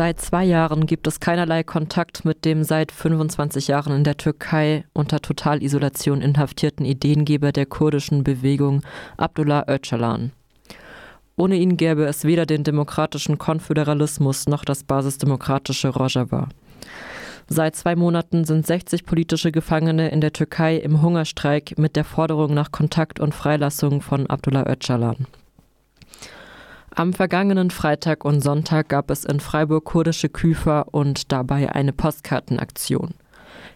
Seit zwei Jahren gibt es keinerlei Kontakt mit dem seit 25 Jahren in der Türkei unter Totalisolation inhaftierten Ideengeber der kurdischen Bewegung Abdullah Öcalan. Ohne ihn gäbe es weder den demokratischen Konföderalismus noch das basisdemokratische Rojava. Seit zwei Monaten sind 60 politische Gefangene in der Türkei im Hungerstreik mit der Forderung nach Kontakt und Freilassung von Abdullah Öcalan. Am vergangenen Freitag und Sonntag gab es in Freiburg kurdische Küfer und dabei eine Postkartenaktion.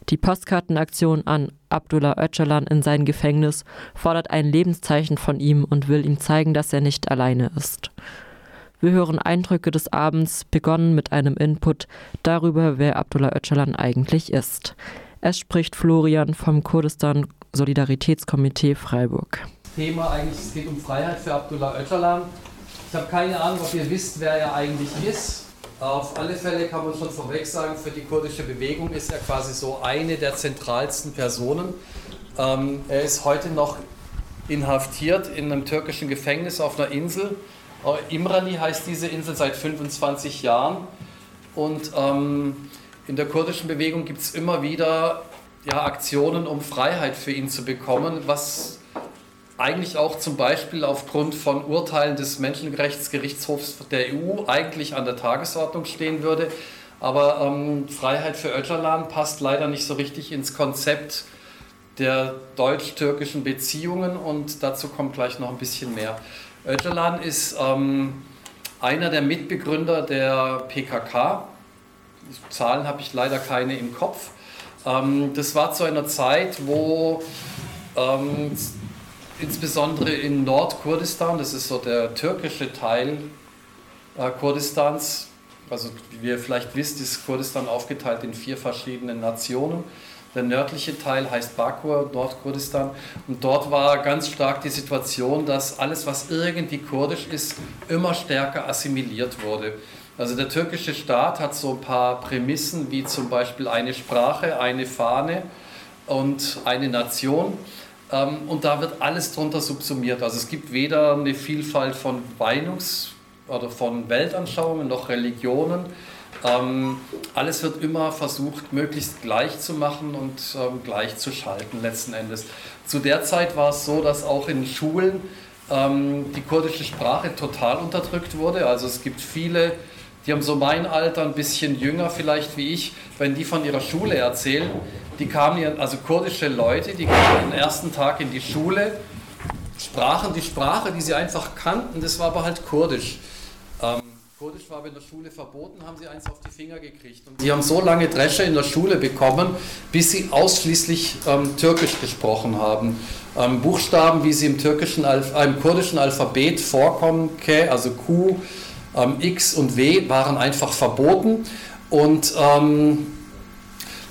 Die Postkartenaktion an Abdullah Öcalan in sein Gefängnis fordert ein Lebenszeichen von ihm und will ihm zeigen, dass er nicht alleine ist. Wir hören Eindrücke des Abends, begonnen mit einem Input darüber, wer Abdullah Öcalan eigentlich ist. Es spricht Florian vom Kurdistan Solidaritätskomitee Freiburg. Thema eigentlich, es geht um Freiheit für Abdullah Öcalan. Ich habe keine Ahnung, ob ihr wisst, wer er eigentlich ist. Auf alle Fälle kann man schon vorweg sagen, für die kurdische Bewegung ist er quasi so eine der zentralsten Personen. Ähm, er ist heute noch inhaftiert in einem türkischen Gefängnis auf einer Insel. Äh, Imrani heißt diese Insel seit 25 Jahren. Und ähm, in der kurdischen Bewegung gibt es immer wieder ja, Aktionen, um Freiheit für ihn zu bekommen, was eigentlich auch zum Beispiel aufgrund von Urteilen des Menschenrechtsgerichtshofs der EU eigentlich an der Tagesordnung stehen würde. Aber ähm, Freiheit für Öcalan passt leider nicht so richtig ins Konzept der deutsch-türkischen Beziehungen und dazu kommt gleich noch ein bisschen mehr. Öcalan ist ähm, einer der Mitbegründer der PKK. Zahlen habe ich leider keine im Kopf. Ähm, das war zu einer Zeit, wo ähm, insbesondere in Nordkurdistan, das ist so der türkische Teil äh, Kurdistans, also wie ihr vielleicht wisst, ist Kurdistan aufgeteilt in vier verschiedene Nationen. Der nördliche Teil heißt Bakur, Nordkurdistan. Und dort war ganz stark die Situation, dass alles, was irgendwie kurdisch ist, immer stärker assimiliert wurde. Also der türkische Staat hat so ein paar Prämissen, wie zum Beispiel eine Sprache, eine Fahne und eine Nation. Ähm, und da wird alles drunter subsumiert. Also es gibt weder eine Vielfalt von Weinungs- oder von Weltanschauungen noch Religionen. Ähm, alles wird immer versucht, möglichst gleich zu machen und ähm, gleich zu schalten letzten Endes. Zu der Zeit war es so, dass auch in Schulen die kurdische Sprache total unterdrückt wurde. Also es gibt viele, die haben so mein Alter, ein bisschen jünger vielleicht wie ich, wenn die von ihrer Schule erzählen, die kamen also kurdische Leute, die kamen am ersten Tag in die Schule, sprachen die Sprache, die sie einfach kannten, das war aber halt Kurdisch. Ähm, Kurdisch war aber in der Schule verboten, haben sie eins auf die Finger gekriegt. Und die haben so lange Dresche in der Schule bekommen, bis sie ausschließlich ähm, Türkisch gesprochen haben. Ähm, Buchstaben, wie sie im, türkischen äh, im kurdischen Alphabet vorkommen, K, also Q, ähm, X und W, waren einfach verboten. Und ähm,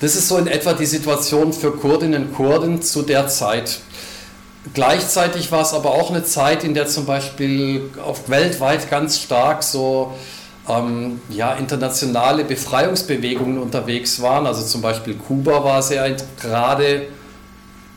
das ist so in etwa die Situation für Kurdinnen und Kurden zu der Zeit. Gleichzeitig war es aber auch eine Zeit, in der zum Beispiel auf weltweit ganz stark so ähm, ja, internationale Befreiungsbewegungen unterwegs waren. Also zum Beispiel Kuba war sehr gerade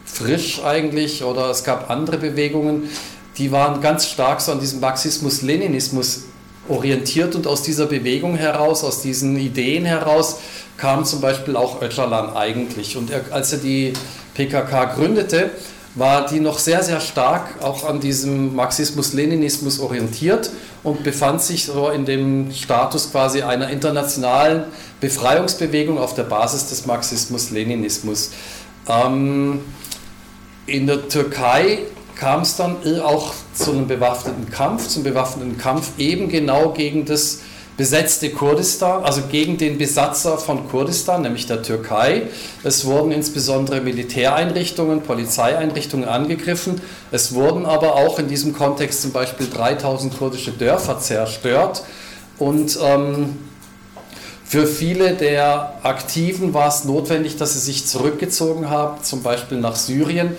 frisch eigentlich oder es gab andere Bewegungen, die waren ganz stark so an diesem Marxismus-Leninismus orientiert und aus dieser Bewegung heraus, aus diesen Ideen heraus kam zum Beispiel auch Öcalan eigentlich. Und er, als er die PKK gründete, war die noch sehr, sehr stark auch an diesem Marxismus-Leninismus orientiert und befand sich so in dem Status quasi einer internationalen Befreiungsbewegung auf der Basis des Marxismus-Leninismus. Ähm, in der Türkei kam es dann auch zu einem bewaffneten Kampf, zum bewaffneten Kampf eben genau gegen das besetzte Kurdistan, also gegen den Besatzer von Kurdistan, nämlich der Türkei. Es wurden insbesondere Militäreinrichtungen, Polizeieinrichtungen angegriffen. Es wurden aber auch in diesem Kontext zum Beispiel 3000 kurdische Dörfer zerstört. Und ähm, für viele der Aktiven war es notwendig, dass sie sich zurückgezogen haben, zum Beispiel nach Syrien,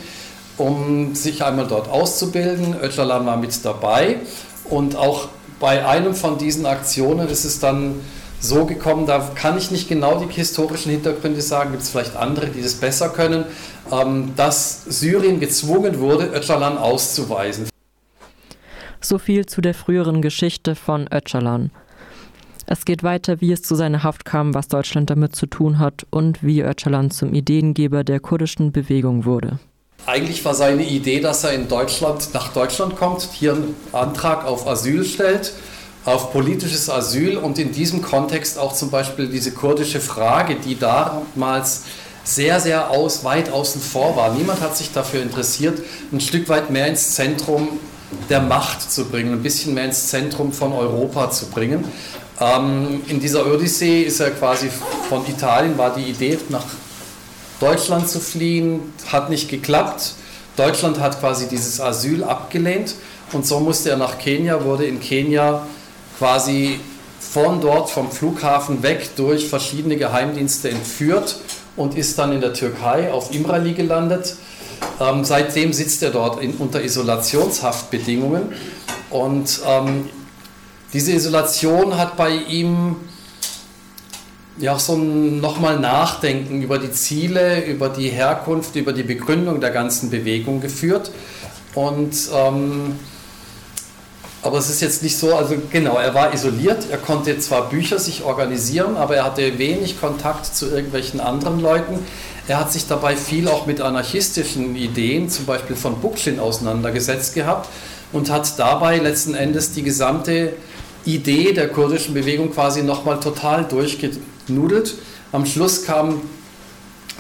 um sich einmal dort auszubilden. Öcalan war mit dabei und auch bei einem von diesen Aktionen ist es dann so gekommen, da kann ich nicht genau die historischen Hintergründe sagen, gibt es vielleicht andere, die das besser können, ähm, dass Syrien gezwungen wurde, Öcalan auszuweisen. So viel zu der früheren Geschichte von Öcalan. Es geht weiter, wie es zu seiner Haft kam, was Deutschland damit zu tun hat und wie Öcalan zum Ideengeber der kurdischen Bewegung wurde. Eigentlich war seine Idee, dass er in Deutschland nach Deutschland kommt, hier einen Antrag auf Asyl stellt, auf politisches Asyl und in diesem Kontext auch zum Beispiel diese kurdische Frage, die damals sehr, sehr aus, weit außen vor war. Niemand hat sich dafür interessiert, ein Stück weit mehr ins Zentrum der Macht zu bringen, ein bisschen mehr ins Zentrum von Europa zu bringen. Ähm, in dieser Odyssee ist er quasi von Italien, war die Idee, nach Deutschland zu fliehen, hat nicht geklappt. Deutschland hat quasi dieses Asyl abgelehnt und so musste er nach Kenia, wurde in Kenia quasi von dort vom Flughafen weg durch verschiedene Geheimdienste entführt und ist dann in der Türkei auf Imrali gelandet. Ähm, seitdem sitzt er dort in, unter Isolationshaftbedingungen und ähm, diese Isolation hat bei ihm ja auch so ein nochmal Nachdenken über die Ziele, über die Herkunft, über die Begründung der ganzen Bewegung geführt. Und ähm, aber es ist jetzt nicht so, also genau, er war isoliert, er konnte zwar Bücher sich organisieren, aber er hatte wenig Kontakt zu irgendwelchen anderen Leuten. Er hat sich dabei viel auch mit anarchistischen Ideen, zum Beispiel von Bukchin, auseinandergesetzt gehabt und hat dabei letzten Endes die gesamte Idee der kurdischen Bewegung quasi nochmal total durchgenudelt. Am Schluss kam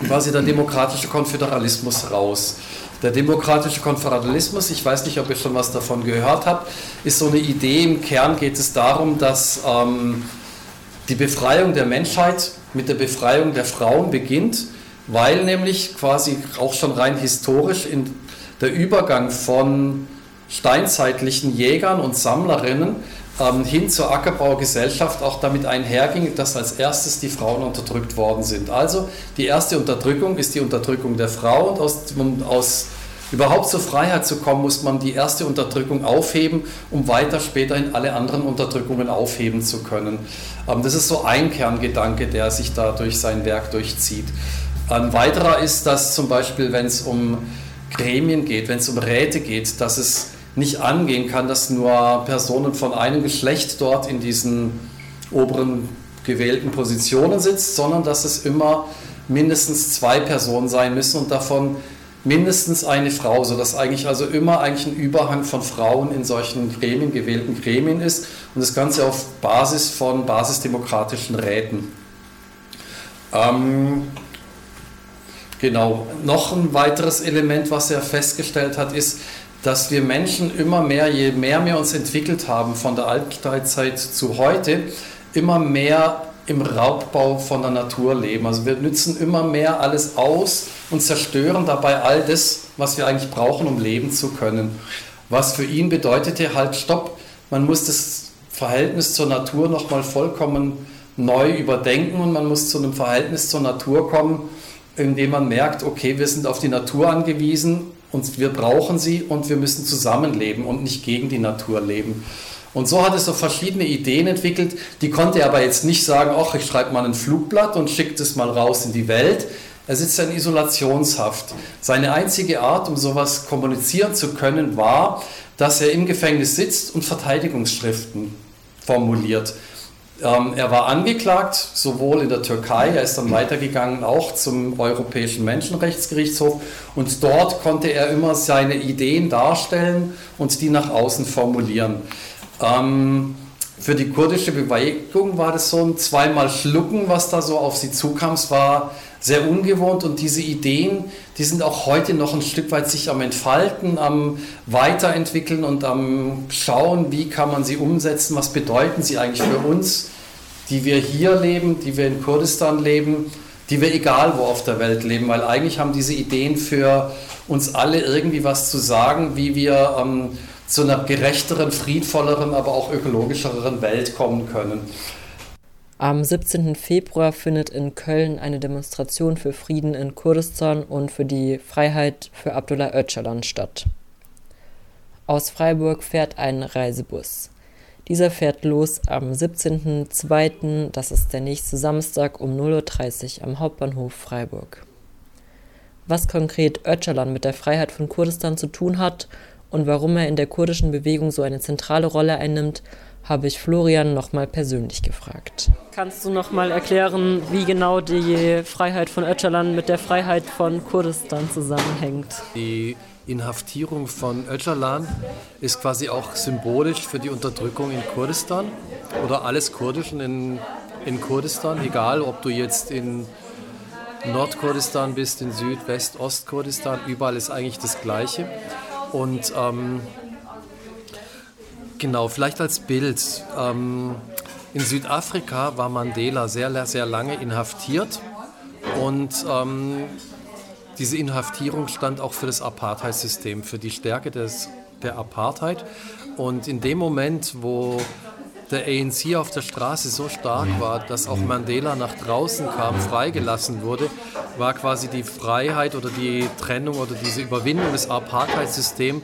quasi der demokratische Konföderalismus raus. Der demokratische Konföderalismus, ich weiß nicht, ob ihr schon was davon gehört habt, ist so eine Idee. Im Kern geht es darum, dass ähm, die Befreiung der Menschheit mit der Befreiung der Frauen beginnt, weil nämlich quasi auch schon rein historisch in der Übergang von steinzeitlichen Jägern und Sammlerinnen ähm, hin zur Ackerbaugesellschaft auch damit einherging, dass als erstes die Frauen unterdrückt worden sind. Also die erste Unterdrückung ist die Unterdrückung der Frau und aus, um aus überhaupt zur Freiheit zu kommen, muss man die erste Unterdrückung aufheben, um weiter später in alle anderen Unterdrückungen aufheben zu können. Ähm, das ist so ein Kerngedanke, der sich da durch sein Werk durchzieht. Ein weiterer ist, dass zum Beispiel, wenn es um Gremien geht, wenn es um Räte geht, dass es nicht angehen kann, dass nur Personen von einem Geschlecht dort in diesen oberen gewählten Positionen sitzt, sondern dass es immer mindestens zwei Personen sein müssen und davon mindestens eine Frau, sodass eigentlich also immer eigentlich ein Überhang von Frauen in solchen Gremien, gewählten Gremien ist und das Ganze auf Basis von basisdemokratischen Räten. Ähm, genau, noch ein weiteres Element, was er festgestellt hat, ist, dass wir Menschen immer mehr, je mehr wir uns entwickelt haben von der Altsteinzeit zu heute, immer mehr im Raubbau von der Natur leben. Also wir nützen immer mehr alles aus und zerstören dabei all das, was wir eigentlich brauchen, um leben zu können. Was für ihn bedeutete halt, stopp, man muss das Verhältnis zur Natur nochmal vollkommen neu überdenken und man muss zu einem Verhältnis zur Natur kommen, indem man merkt, okay, wir sind auf die Natur angewiesen und wir brauchen sie und wir müssen zusammenleben und nicht gegen die Natur leben. Und so hat es so verschiedene Ideen entwickelt. Die konnte er aber jetzt nicht sagen, ach, ich schreibe mal ein Flugblatt und schicke das mal raus in die Welt. Er sitzt in Isolationshaft. Seine einzige Art, um sowas kommunizieren zu können, war, dass er im Gefängnis sitzt und Verteidigungsschriften formuliert. Ähm, er war angeklagt, sowohl in der Türkei, er ist dann weitergegangen auch zum Europäischen Menschenrechtsgerichtshof und dort konnte er immer seine Ideen darstellen und die nach außen formulieren. Ähm, für die kurdische Bewegung war das so ein zweimal Schlucken, was da so auf sie zukam. Es war sehr ungewohnt und diese Ideen, die sind auch heute noch ein Stück weit sich am Entfalten, am Weiterentwickeln und am Schauen, wie kann man sie umsetzen, was bedeuten sie eigentlich für uns, die wir hier leben, die wir in Kurdistan leben, die wir egal wo auf der Welt leben, weil eigentlich haben diese Ideen für uns alle irgendwie was zu sagen, wie wir ähm, zu einer gerechteren, friedvolleren, aber auch ökologischeren Welt kommen können. Am 17. Februar findet in Köln eine Demonstration für Frieden in Kurdistan und für die Freiheit für Abdullah Öcalan statt. Aus Freiburg fährt ein Reisebus. Dieser fährt los am 17.02., das ist der nächste Samstag um 0.30 Uhr am Hauptbahnhof Freiburg. Was konkret Öcalan mit der Freiheit von Kurdistan zu tun hat und warum er in der kurdischen Bewegung so eine zentrale Rolle einnimmt, habe ich Florian nochmal persönlich gefragt. Kannst du nochmal erklären, wie genau die Freiheit von Öcalan mit der Freiheit von Kurdistan zusammenhängt? Die Inhaftierung von Öcalan ist quasi auch symbolisch für die Unterdrückung in Kurdistan oder alles Kurdischen in, in Kurdistan, egal ob du jetzt in Nordkurdistan bist, in Süd-, West-, Ostkurdistan, überall ist eigentlich das Gleiche. Und ähm, genau, vielleicht als Bild. Ähm, in Südafrika war Mandela sehr, sehr lange inhaftiert und ähm, diese Inhaftierung stand auch für das Apartheid-System, für die Stärke des, der Apartheid. Und in dem Moment, wo der ANC auf der Straße so stark war, dass auch Mandela nach draußen kam, freigelassen wurde, war quasi die Freiheit oder die Trennung oder diese Überwindung des Apartheid-Systems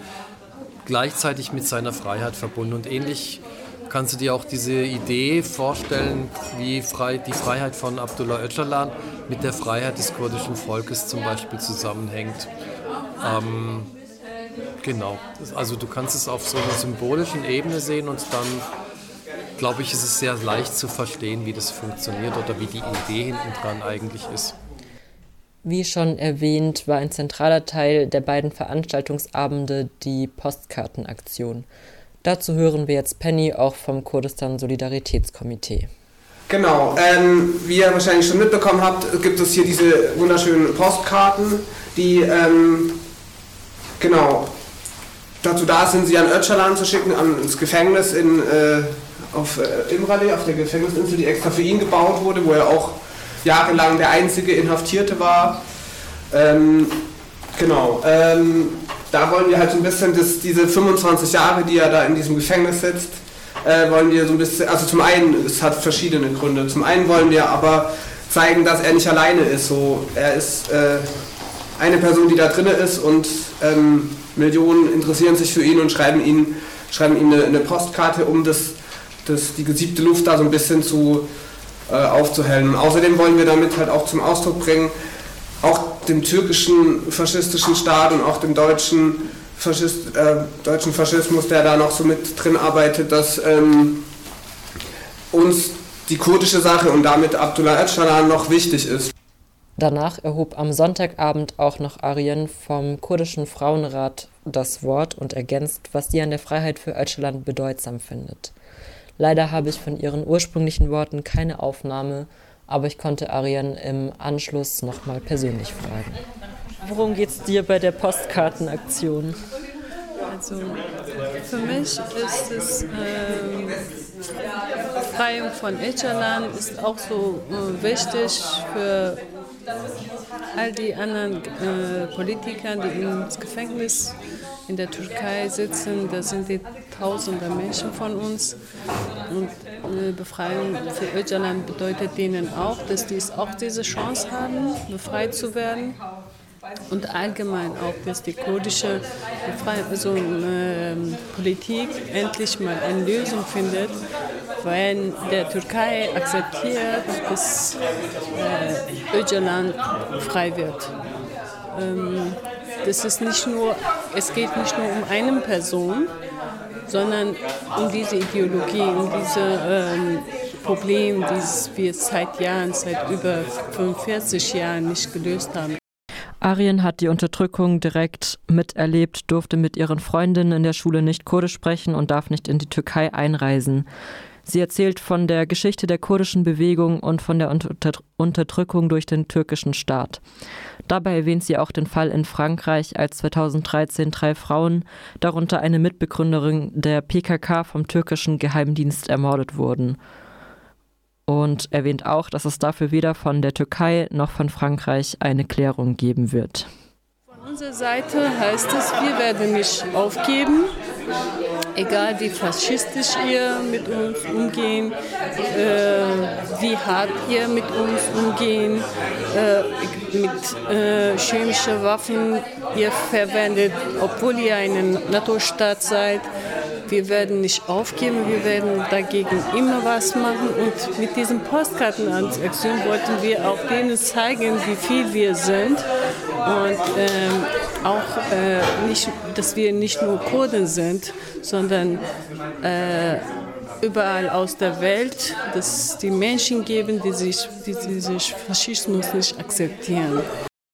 gleichzeitig mit seiner Freiheit verbunden. Und ähnlich kannst du dir auch diese Idee vorstellen, wie frei, die Freiheit von Abdullah Öcalan mit der Freiheit des kurdischen Volkes zum Beispiel zusammenhängt. Ähm, genau, also du kannst es auf so einer symbolischen Ebene sehen und dann glaube ich, ist es sehr leicht zu verstehen, wie das funktioniert oder wie die Idee hinten dran eigentlich ist. Wie schon erwähnt, war ein zentraler Teil der beiden Veranstaltungsabende die Postkartenaktion. Dazu hören wir jetzt Penny auch vom Kurdistan Solidaritätskomitee. Genau, ähm, wie ihr wahrscheinlich schon mitbekommen habt, gibt es hier diese wunderschönen Postkarten, die ähm, genau dazu da sind, sie an Öcalan zu schicken, ans Gefängnis in äh, auf äh, Imrale, auf der Gefängnisinsel, die extra für ihn gebaut wurde, wo er auch jahrelang der einzige Inhaftierte war. Ähm, genau. Ähm, da wollen wir halt so ein bisschen das, diese 25 Jahre, die er da in diesem Gefängnis sitzt, äh, wollen wir so ein bisschen, also zum einen, es hat verschiedene Gründe. Zum einen wollen wir aber zeigen, dass er nicht alleine ist. So, er ist äh, eine Person, die da drin ist und ähm, Millionen interessieren sich für ihn und schreiben ihn, schreiben ihm eine, eine Postkarte, um das das, die gesiebte Luft da so ein bisschen zu äh, aufzuhellen. Außerdem wollen wir damit halt auch zum Ausdruck bringen, auch dem türkischen faschistischen Staat und auch dem deutschen, Faschist, äh, deutschen Faschismus, der da noch so mit drin arbeitet, dass ähm, uns die kurdische Sache und damit Abdullah Öcalan noch wichtig ist. Danach erhob am Sonntagabend auch noch Arien vom kurdischen Frauenrat das Wort und ergänzt, was sie an der Freiheit für Öcalan bedeutsam findet. Leider habe ich von ihren ursprünglichen Worten keine Aufnahme, aber ich konnte Ariane im Anschluss nochmal persönlich fragen. Worum geht es dir bei der Postkartenaktion? Also für mich ist es äh, Befreiung von Öcalan ist auch so äh, wichtig für all die anderen äh, Politiker, die ins Gefängnis in der Türkei sitzen. Da sind die tausende Menschen von uns. Und äh, Befreiung für Öcalan bedeutet denen auch, dass die auch diese Chance haben, befreit zu werden. Und allgemein auch, dass die kurdische Befreiung, also, äh, Politik endlich mal eine Lösung findet, wenn der Türkei akzeptiert, dass äh, Öcalan frei wird. Ähm, das ist nicht nur, es geht nicht nur um eine Person, sondern um diese Ideologie, um dieses ähm, Problem, das wir seit Jahren, seit über 45 Jahren nicht gelöst haben. Arien hat die Unterdrückung direkt miterlebt, durfte mit ihren Freundinnen in der Schule nicht Kurdisch sprechen und darf nicht in die Türkei einreisen. Sie erzählt von der Geschichte der kurdischen Bewegung und von der Unterdrückung durch den türkischen Staat. Dabei erwähnt sie auch den Fall in Frankreich, als 2013 drei Frauen, darunter eine Mitbegründerin der PKK, vom türkischen Geheimdienst ermordet wurden. Und erwähnt auch, dass es dafür weder von der Türkei noch von Frankreich eine Klärung geben wird. Unserer Seite heißt es, wir werden nicht aufgeben. Egal wie faschistisch ihr mit uns umgehen, äh, wie hart ihr mit uns umgehen, äh, mit äh, chemischen Waffen ihr verwendet, obwohl ihr ein NATO-Staat seid. Wir werden nicht aufgeben, wir werden dagegen immer was machen. Und mit diesen Postkartenaktion wollten wir auch denen zeigen, wie viel wir sind und ähm, auch äh, nicht, dass wir nicht nur Kurden sind, sondern äh, überall aus der Welt, dass die Menschen geben, die, sich, die sich Faschismus nicht akzeptieren.